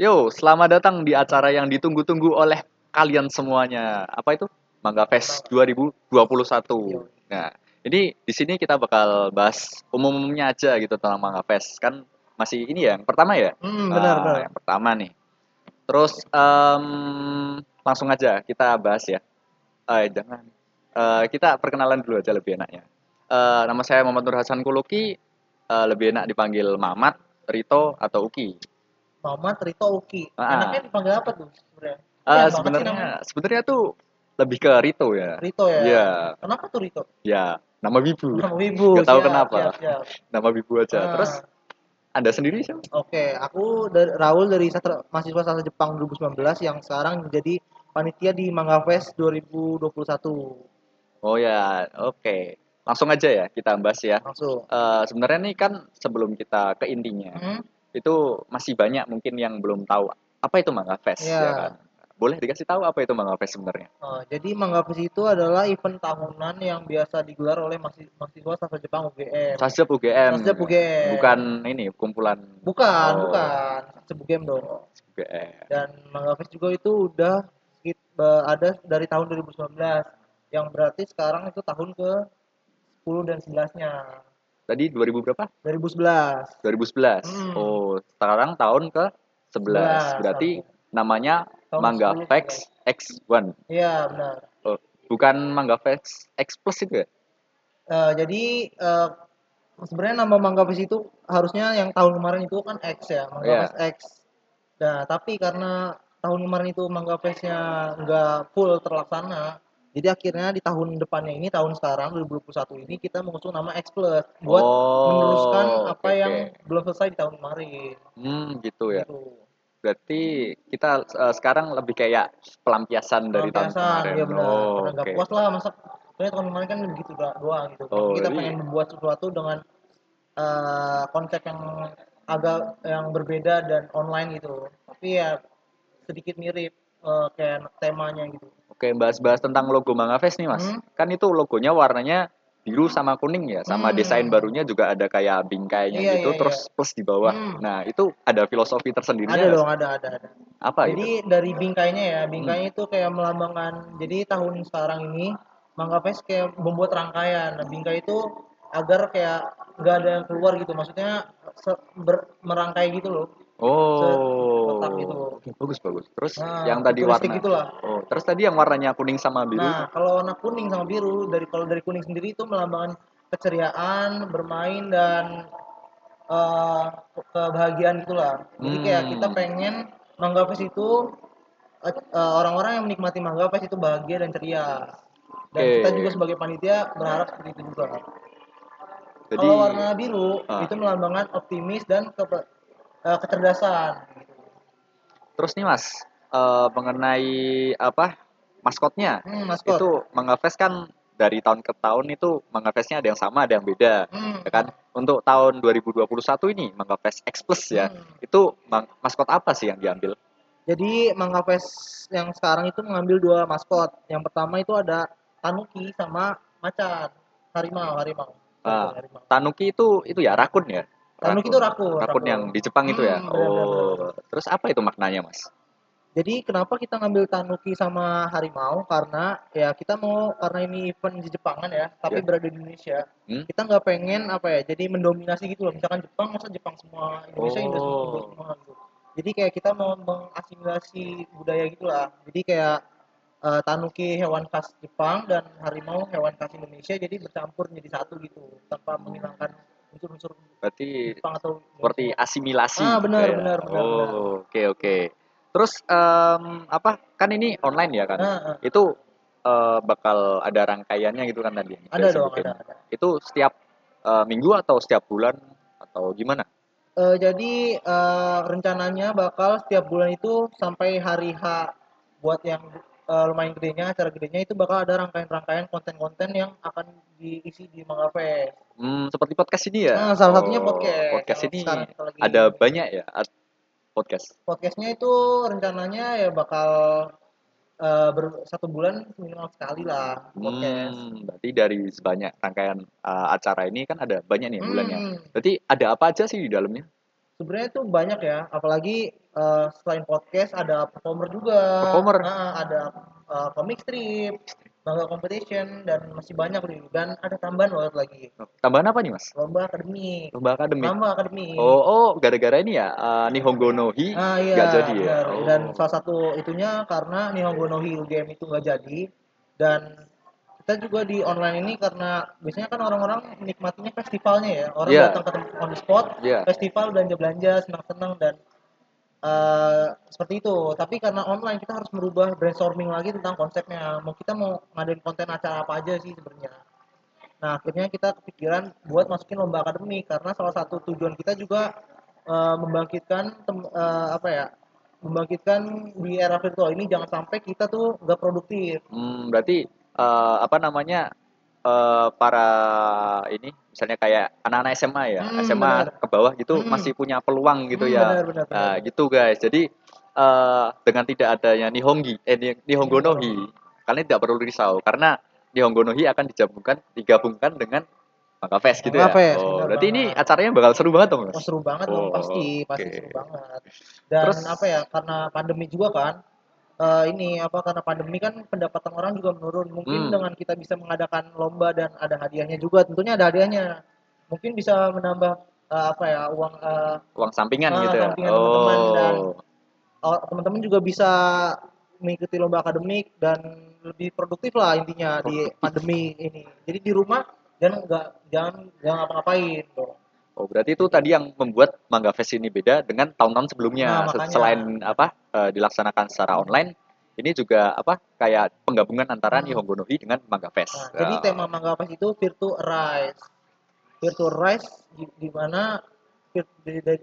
Yo, selamat datang di acara yang ditunggu-tunggu oleh kalian semuanya. Apa itu? Mangga Fest 2021. Nah, ini di sini kita bakal bahas umum-umumnya aja gitu tentang Mangga Fest. Kan masih ini ya, yang pertama ya? Hmm, benar, Ah, benar. Yang pertama nih. Terus em, langsung aja kita bahas ya. Eh, jangan. Eh, kita perkenalan dulu aja lebih enaknya. Eh, nama saya Muhammad Nur Hasan Kuluki. Eh, lebih enak dipanggil Mamat, Rito, atau Uki. Mamat Rito Uki. Ah. Enaknya dipanggil apa tuh sebenarnya? Banget sih sebenarnya sebenarnya tuh lebih ke Rito ya. Rito ya. Iya, Kenapa tuh Rito? ya nama Wibu. Nama Wibu. Nggak tahu siap, kenapa. siap, siap. Nama Wibu aja. Ah. Terus Anda sendiri siapa? Oke, aku dari Raul dari sastra, mahasiswa sastra Jepang 2019 yang sekarang menjadi panitia di Mangga Fest 2021. Oh ya, oke. Langsung aja ya kita bahas ya. Langsung. Eh, sebenarnya nih kan sebelum kita ke intinya, Hmm? Itu masih banyak mungkin yang belum tahu apa itu Mangga Fest Iya. ya kan. Boleh dikasih tahu apa itu Mangga Fest sebenarnya? Oh, jadi Mangga Fest itu adalah event tahunan yang biasa digelar oleh mahasiswa, sastra Jepang UGM. Sasjep UGM. Sasjep UGM. Bukan ini kumpulan Bukan, Oh. bukan. Sastra UGM dong. UGM. dan Mangga Fest juga itu udah ada dari tahun 2019 yang berarti sekarang itu tahun ke 10 dan 11-nya Tadi 2000 berapa? 2011 2011. Hmm. Oh, sekarang tahun ke 11. 11, Berarti namanya Tahun Mangga 10 Fest X1. iya benar Oh, bukan Mangga Fest X Plus itu ya? Eh, jadi eh, sebenarnya nama Mangga Fest itu harusnya yang tahun kemarin itu kan X ya Mangga. Fest X nah tapi karena tahun kemarin itu Mangga Festnya nggak full terlaksana jadi akhirnya di tahun depannya ini tahun sekarang 2021 ini kita mengusung nama X Plus buat oh, meneruskan apa oke, yang belum selesai di tahun kemarin. Hmm, gitu ya. Gitu. Berarti kita eh, sekarang lebih kayak pelampiasan dari tahun Pelampiasan, kemarin. ya benar. Oh, Karena oke. puas lah masa soalnya tahun kemarin kan begitu doa- doang gitu. Oh, kita jadi- pengen membuat sesuatu dengan eh, konsep yang agak yang berbeda dan online gitu. Tapi ya sedikit mirip eh, kayak temanya gitu. Oke, bahas-bahas tentang logo Mangga Fest nih, Mas. Hmm. Kan itu logonya warnanya biru sama kuning ya, sama Hmm. desain barunya juga ada kayak bingkainya Iya, gitu, iya, terus plus di bawah. Hmm. Nah, itu ada filosofi tersendirinya Ada dong, ada ada ada. Apa Jadi gitu? dari bingkainya ya, bingkainya itu kayak melambangkan. Jadi tahun sekarang ini Mangga Fest kayak membuat rangkaian. Nah, bingkai itu agar kayak nggak ada yang keluar gitu. Maksudnya ber- merangkai gitu loh. Oh, kotak gitu. bagus bagus. Terus Nah, yang tadi warna, gitulah. oh, terus tadi yang warnanya kuning sama biru, Nah, kalau warna kuning sama biru dari kalau dari kuning sendiri itu melambangkan keceriaan, bermain dan eh, kebahagiaan gitulah. Jadi kayak Hmm. kita pengen Mangga Fest itu eh, eh, orang-orang yang menikmati Mangga Fest itu bahagia dan ceria. Dan Oke. kita juga sebagai panitia berharap seperti itu juga. jadi Kalau warna biru Ah. itu melambangkan optimis dan ke- eh, kecerdasan. terus nih Mas, eh, mengenai apa maskotnya, Hmm, maskot. itu Mangga Fest kan dari tahun ke tahun itu Mangga Festnya ada yang sama, ada yang beda, Hmm. ya kan? Untuk tahun 2021 ini Mangga Fest X Plus ya, Hmm. itu maskot apa sih yang diambil? Jadi Mangga Fest yang sekarang itu mengambil dua maskot. Yang pertama itu ada Tanuki sama macan. Harimau, harimau. Ah. harimau. Tanuki itu itu ya rakun ya? Tanuki itu rakun, Rakun rakun. yang di Jepang itu ya? Hmm, benar, Oh, terus apa itu maknanya Mas? Jadi kenapa kita ngambil Tanuki sama harimau? Karena ya kita mau karena ini event di Jepangan ya, tapi Ya. berada di Indonesia. Hmm? Kita nggak pengen apa ya? Jadi mendominasi gitu loh. Misalkan Jepang masa Jepang semua, Indonesia Indonesia Oh. semua gitu. Jadi kayak kita mau mengasimilasi budaya gitulah. Jadi kayak eh, Tanuki hewan khas Jepang dan harimau hewan khas Indonesia jadi bercampur menjadi satu gitu tanpa menghilangkan unsur-unsur Berarti Jepang atau seperti asimilasi Ah, gitu benar, ya. benar, benar. Oh, oke oke. Terus em, apa? Kan ini online ya kan? Nah, ah. Itu eh, bakal ada rangkaiannya gitu kan tadi? ada dong, ada, ada. Itu setiap eh, minggu atau setiap bulan atau gimana? Eh, jadi eh, rencananya bakal setiap bulan itu sampai hari H buat yang eh, lumayan gedenya, acara gedenya itu bakal ada rangkaian-rangkaian konten-konten yang akan diisi di Mangga Fest. Hmm, seperti podcast ini ya? Nah, salah satunya Oh, podcast. Podcast Yang ini ada banyak ya podcast. Podcastnya itu rencananya ya bakal eh, ber- satu bulan minimal sekali lah podcast. Hmm, berarti dari sebanyak rangkaian uh, acara ini kan ada banyak nih bulannya. Hmm. Berarti ada apa aja sih di dalamnya? Sebenarnya tuh banyak ya apalagi eh, selain podcast ada performer juga Performer? Nah, ada eh, comic strip manga competition dan masih banyak nih dan ada tambahan loh lagi Tambahan apa nih, Mas? lomba akademik Lomba akademik. lomba akademik Oh, oh, gara-gara ini ya, eh, Nihongo no Hi Ah iya, jadi ya. Oh. Dan salah satu itunya karena Nihongo no Hi UGM itu nggak jadi dan kita juga di online ini karena biasanya kan orang-orang menikmatinya festivalnya ya. Orang Iya. datang ke tempat on the spot, Iya. festival belanja-belanja, senang-senang dan eh, seperti itu. Tapi karena online kita harus merubah brainstorming lagi tentang konsepnya. Mau kita mau ngadain konten acara apa aja sih sebenarnya. Nah, akhirnya kita kepikiran buat masukin lomba akademik karena salah satu tujuan kita juga eh, membangkitkan tem- eh, apa ya? Membangkitkan di era virtual ini jangan sampai kita tuh nggak produktif. Hmm, berarti eh, apa namanya eh, para ini misalnya kayak anak-anak SMA ya, Hmm, SMA benar. ke bawah gitu Hmm. masih punya peluang gitu Hmm, ya. benar, benar, Nah, benar. gitu guys. Jadi eh, dengan tidak adanya Nihongi, eh Ni- Nihongo no Hi, kalian tidak perlu risau karena Nihongo no Hi akan digabungkan digabungkan dengan Manga Fest gitu Manga ya. Fest, oh, berarti ini banget. acaranya bakal seru banget dong, Mas. Oh, seru banget dong Oh, pasti, pasti oke. seru banget. Dan Terus- apa ya? Karena pandemi juga kan. Eh, ini apa karena pandemi kan pendapatan orang juga menurun. Mungkin Hmm. dengan kita bisa mengadakan lomba dan ada hadiahnya juga, tentunya ada hadiahnya. Mungkin bisa menambah eh, apa ya uang eh, Uang sampingan Ah, gitu ya. sampingan teman-teman dan Oh. oh, teman-teman juga bisa mengikuti lomba akademik dan lebih produktif lah intinya di pandemi ini. Jadi di rumah dan nggak jangan jangan ngapa-ngapain tuh. Oh, berarti itu tadi yang membuat Mangga Fest ini beda dengan tahun-tahun sebelumnya. Nah, makanya. Selain apa eh, dilaksanakan secara online, ini juga apa kayak penggabungan antara Hmm. Nihongo no Hi dengan Mangga Fest. Nah, jadi Ah, tema Mangga Fest itu Virtu Rise. Virtual Rise di, mana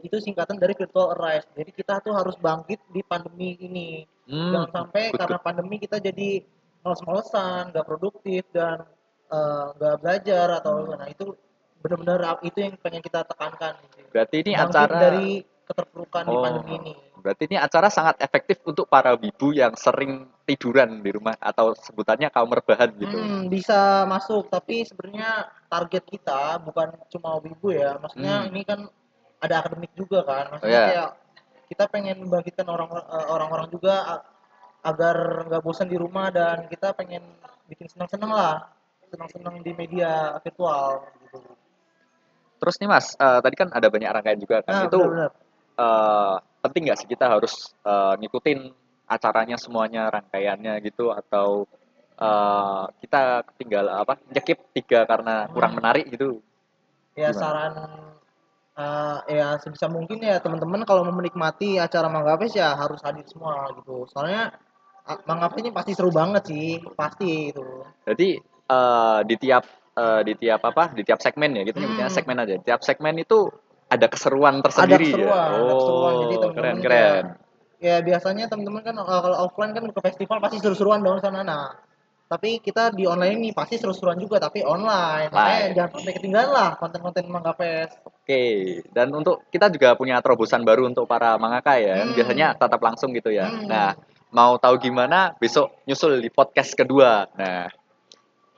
itu singkatan dari Virtual Rise. Jadi kita tuh harus bangkit di pandemi ini. hmm, Jangan sampai betul. karena pandemi kita jadi males-malesan, nggak produktif dan eh, nggak belajar atau nah itu benar-benar itu yang pengen kita tekankan. gitu. Berarti ini Bangkit acara dari keterpurukan di Oh. pandemi ini. berarti ini acara sangat efektif untuk para wibu yang sering tiduran di rumah atau sebutannya kaum rebahan gitu. Hmm, bisa masuk, tapi sebenarnya target kita bukan cuma wibu ya. Maksudnya Hmm. ini kan ada akademik juga kan. Maksudnya Oh, ya. kayak kita pengen membangkitkan orang eh, orang-orang juga agar nggak bosan di rumah dan kita pengen bikin senang-senang lah, senang-senang di media virtual gitu. Terus nih Mas, eh, tadi kan ada banyak rangkaian juga kan. Nah, itu benar-benar. eh, penting nggak sih kita harus eh, ngikutin acaranya semuanya rangkaiannya gitu atau eh, kita tinggal apa nyekip tiga karena kurang Hmm. menarik gitu Ya Gimana? saran eh, ya sebisa mungkin ya teman-teman kalau mau menikmati acara Mangga Fest ya harus hadir semua gitu. Soalnya Mangga Fest ini pasti seru banget sih, pasti itu. jadi eh, di tiap eh, di tiap apa di tiap segmen ya gitu nyebutnya Hmm. segmen aja tiap segmen itu ada keseruan tersendiri keseruan, ya ada keseruan. Jadi oh teman-teman keren keren Ya biasanya teman-teman kan eh, kalau offline kan ke festival pasti seru-seruan dong sana. Nah, tapi kita di online ini pasti seru-seruan juga tapi online. Makanya jangan sampai ketinggalan lah konten-konten Mangga Fest. Oke, dan untuk kita juga punya terobosan baru untuk para mangaka ya. Hmm. Biasanya tatap langsung gitu ya. Hmm. Nah, mau tahu gimana besok nyusul di podcast kedua. Nah,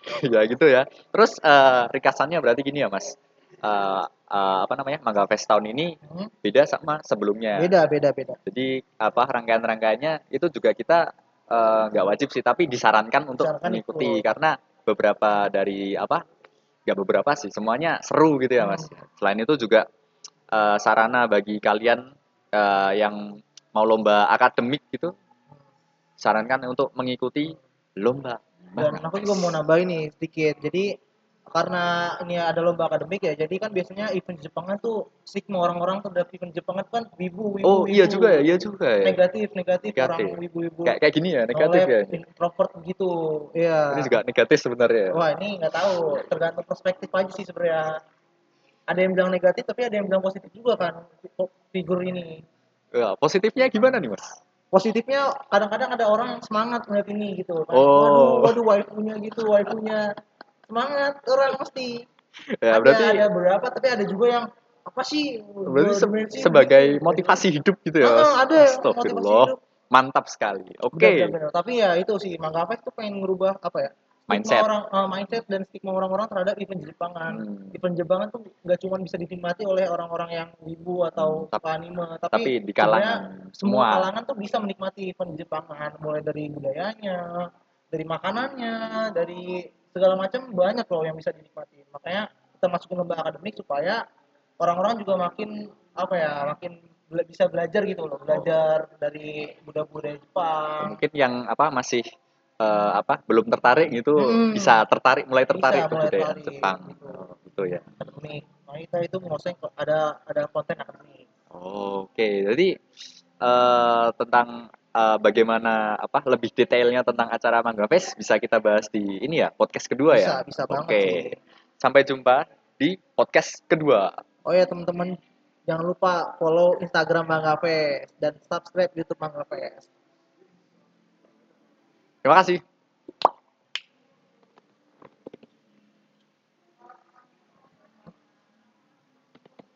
ya gitu ya. Terus eh, ringkasannya berarti gini ya, Mas. Eh, eh, apa namanya? Mangga Fest tahun ini Hmm. beda sama sebelumnya. Beda, beda, beda. Jadi apa rangkaian-rangkaiannya itu juga kita eh, nggak wajib sih, tapi disarankan untuk Disarankan mengikuti ikut. karena beberapa dari apa? Nggak beberapa sih, semuanya seru gitu ya mas. Hmm. Selain itu juga eh, sarana bagi kalian eh, yang mau lomba akademik gitu, sarankan untuk mengikuti lomba. Dan aku juga mau nambahin nih sedikit. Jadi karena ini ada lomba akademik ya, jadi kan biasanya event Jepangan tuh stigma orang-orang terhadap event Jepangan kan wibu, wibu, Oh iya wibu. juga ya, iya juga ya. Negatif, negatif, Negatif. orang wibu-wibu. Kayak kayak gini ya, negatif ya. introvert gitu. Iya. Ini juga negatif sebenarnya. ya. Wah ini nggak tahu, tergantung perspektif aja sih sebenarnya. Ada yang bilang negatif, tapi ada yang bilang positif juga kan figur ini. Ya, positifnya gimana nih mas? Positifnya kadang-kadang ada orang yang semangat melihat ini gitu. Kan. Oh. Waduh, waduh waifunya gitu, waifunya semangat orang mesti. Ya ada, berarti ada beberapa, tapi ada juga yang apa sih? Berarti se- sebagai gitu. motivasi hidup gitu ya, Ah, ada motivasi Astagfirullah. hidup. Mantap sekali. Oke. Benar, benar, benar. Tapi ya itu sih Mangga Fest tuh pengen ngerubah apa ya? Mindset. orang eh, mindset dan stigma orang-orang terhadap event Jepangan. Hmm. Event Jepangan tuh nggak cuma bisa dinikmati oleh orang-orang yang wibu atau Hmm, tap- suka anime, tapi, Tapi di kalangan semua kalangan tuh bisa menikmati event Jepangan, mulai dari budayanya, dari makanannya, dari segala macam banyak loh yang bisa dinikmati. Makanya kita masukin lomba akademik supaya orang-orang juga makin apa ya, makin bela- bisa belajar gitu loh, belajar dari budaya-budaya Jepang. Mungkin yang apa masih eh, apa belum tertarik gitu Hmm. bisa tertarik mulai tertarik Bisa mulai budaya tertarik, Jepang. gitu. Oh, gitu ya. akademik. Nah, kita itu menguasai ada ada konten akademik. Oke, jadi eh, tentang eh, bagaimana apa lebih detailnya tentang acara Mangga Fest bisa kita bahas di ini ya podcast kedua Bisa, ya. bisa Oke. sih. Sampai jumpa di podcast kedua. Oh ya teman-teman, jangan lupa follow Instagram Mangga Fest dan subscribe YouTube Mangga Fest. Terima kasih.